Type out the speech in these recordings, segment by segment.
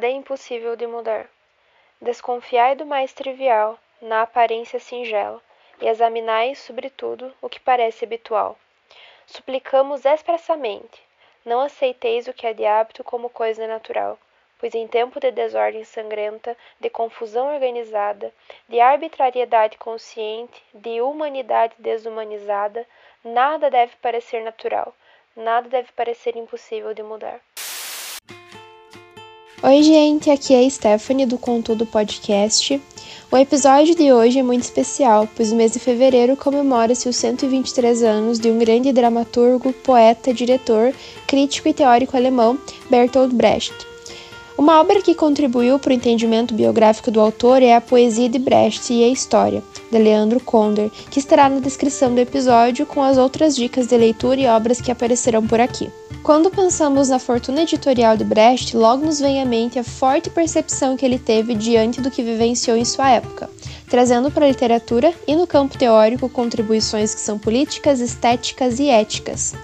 Nada é impossível de mudar. Desconfiai do mais trivial, na aparência singela, e examinai, sobretudo, o que parece habitual. Suplicamos expressamente, não aceiteis o que é de hábito como coisa natural, pois em tempo de desordem sangrenta, de confusão organizada, de arbitrariedade consciente, de humanidade desumanizada, nada deve parecer natural, nada deve parecer impossível de mudar. Oi, gente, aqui é a Stephanie do Contudo Podcast. O episódio de hoje é muito especial, pois o mês de fevereiro comemora-se os 123 anos de um grande dramaturgo, poeta, diretor, crítico e teórico alemão, Bertolt Brecht. Uma obra que contribuiu para o entendimento biográfico do autor é a Poesia de Brecht e a História, de Leandro Konder, que estará na descrição do episódio com as outras dicas de leitura e obras que aparecerão por aqui. Quando pensamos na fortuna editorial de Brecht, logo nos vem à mente a forte percepção que ele teve diante do que vivenciou em sua época, trazendo para a literatura e no campo teórico contribuições que são políticas, estéticas e éticas.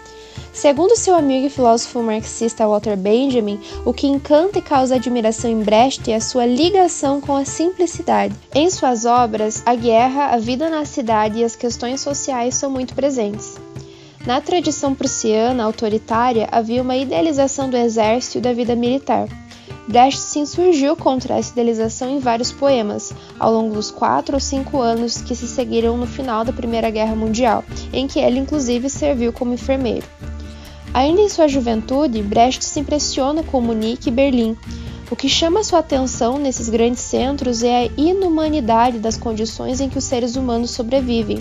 Segundo seu amigo e filósofo marxista Walter Benjamin, o que encanta e causa admiração em Brecht é a sua ligação com a simplicidade. Em suas obras, a guerra, a vida na cidade e as questões sociais são muito presentes. Na tradição prussiana autoritária havia uma idealização do exército e da vida militar. Brecht se insurgiu contra essa idealização em vários poemas, ao longo dos quatro ou cinco anos que se seguiram no final da Primeira Guerra Mundial, em que ele inclusive serviu como enfermeiro. Ainda em sua juventude, Brecht se impressiona com Munique e Berlim. O que chama sua atenção nesses grandes centros é a inumanidade das condições em que os seres humanos sobrevivem,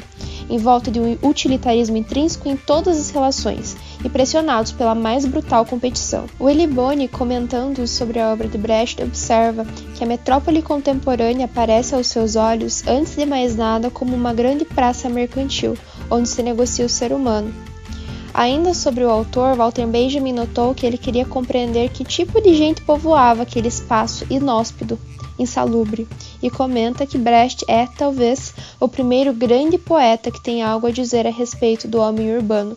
em volta de um utilitarismo intrínseco em todas as relações e pressionados pela mais brutal competição. Willy Boni, comentando sobre a obra de Brecht, observa que a metrópole contemporânea aparece aos seus olhos, antes de mais nada, como uma grande praça mercantil, onde se negocia o ser humano. Ainda sobre o autor, Walter Benjamin notou que ele queria compreender que tipo de gente povoava aquele espaço inóspito, insalubre, e comenta que Brecht é, talvez, o primeiro grande poeta que tem algo a dizer a respeito do homem urbano.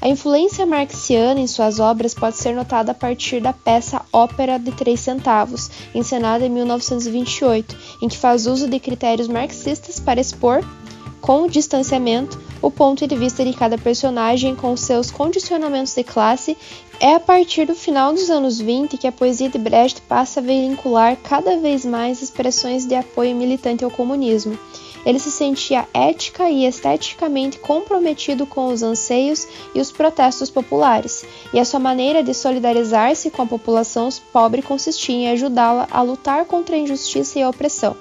A influência marxiana em suas obras pode ser notada a partir da peça Ópera de Três Centavos, encenada em 1928, em que faz uso de critérios marxistas para expor, com distanciamento, o ponto de vista de cada personagem com seus condicionamentos de classe, é a partir do final dos anos 20 que a poesia de Brecht passa a vincular cada vez mais expressões de apoio militante ao comunismo. Ele se sentia ética e esteticamente comprometido com os anseios e os protestos populares, e a sua maneira de solidarizar-se com a população pobre consistia em ajudá-la a lutar contra a injustiça e a opressão.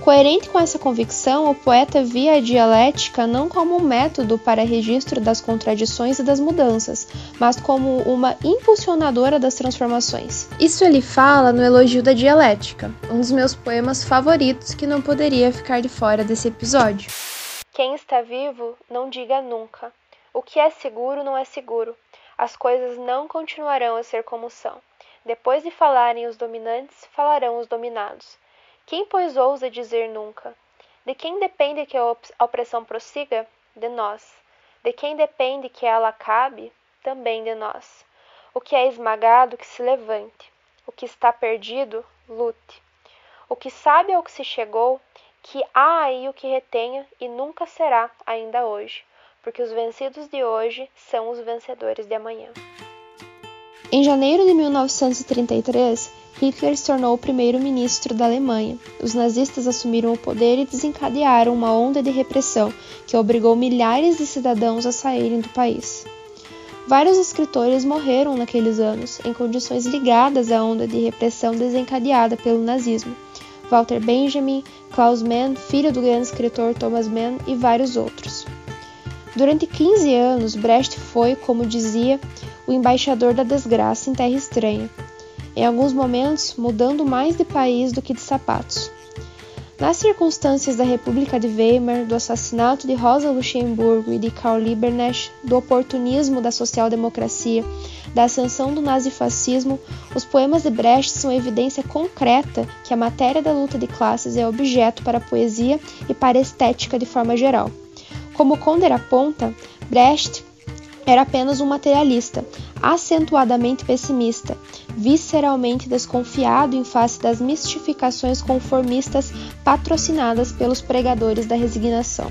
Coerente com essa convicção, o poeta via a dialética não como um método para registro das contradições e das mudanças, mas como uma impulsionadora das transformações. Isso ele fala no Elogio da Dialética, um dos meus poemas favoritos que não poderia ficar de fora desse episódio. Quem está vivo, não diga nunca. O que é seguro não é seguro. As coisas não continuarão a ser como são. Depois de falarem os dominantes, falarão os dominados. Quem, pois, ousa dizer nunca? De quem depende que a opressão prossiga? De nós. De quem depende que ela acabe? Também de nós. O que é esmagado, que se levante. O que está perdido, lute. O que sabe ao que se chegou, que há aí o que retenha e nunca será ainda hoje, porque os vencidos de hoje são os vencedores de amanhã. Em janeiro de 1933, Hitler se tornou o primeiro-ministro da Alemanha. Os nazistas assumiram o poder e desencadearam uma onda de repressão que obrigou milhares de cidadãos a saírem do país. Vários escritores morreram naqueles anos, em condições ligadas à onda de repressão desencadeada pelo nazismo. Walter Benjamin, Klaus Mann, filho do grande escritor Thomas Mann e vários outros. Durante 15 anos, Brecht foi, como dizia, o embaixador da desgraça em terra estranha, em alguns momentos mudando mais de país do que de sapatos. Nas circunstâncias da República de Weimar, do assassinato de Rosa Luxemburgo e de Karl Liebknecht, do oportunismo da social-democracia, da ascensão do nazifascismo, os poemas de Brecht são evidência concreta que a matéria da luta de classes é objeto para a poesia e para a estética de forma geral. Como Konder aponta, Brecht era apenas um materialista, acentuadamente pessimista, visceralmente desconfiado em face das mistificações conformistas patrocinadas pelos pregadores da resignação.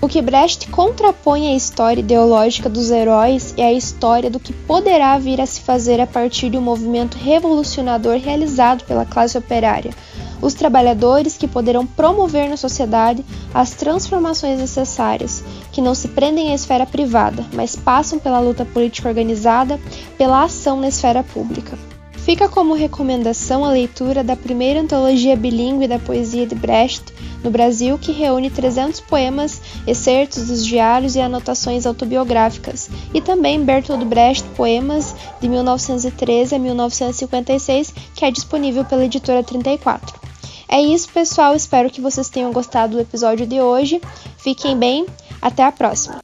O que Brecht contrapõe à história ideológica dos heróis é a história do que poderá vir a se fazer a partir de um movimento revolucionador realizado pela classe operária, os trabalhadores que poderão promover na sociedade as transformações necessárias, que não se prendem à esfera privada, mas passam pela luta política organizada, pela ação na esfera pública. Fica como recomendação a leitura da primeira antologia bilíngue da poesia de Brecht no Brasil, que reúne 300 poemas, excertos dos diários e anotações autobiográficas, e também Bertolt Brecht Poemas de 1913 a 1956, que é disponível pela editora 34. É isso, pessoal. Espero que vocês tenham gostado do episódio de hoje. Fiquem bem. Até a próxima.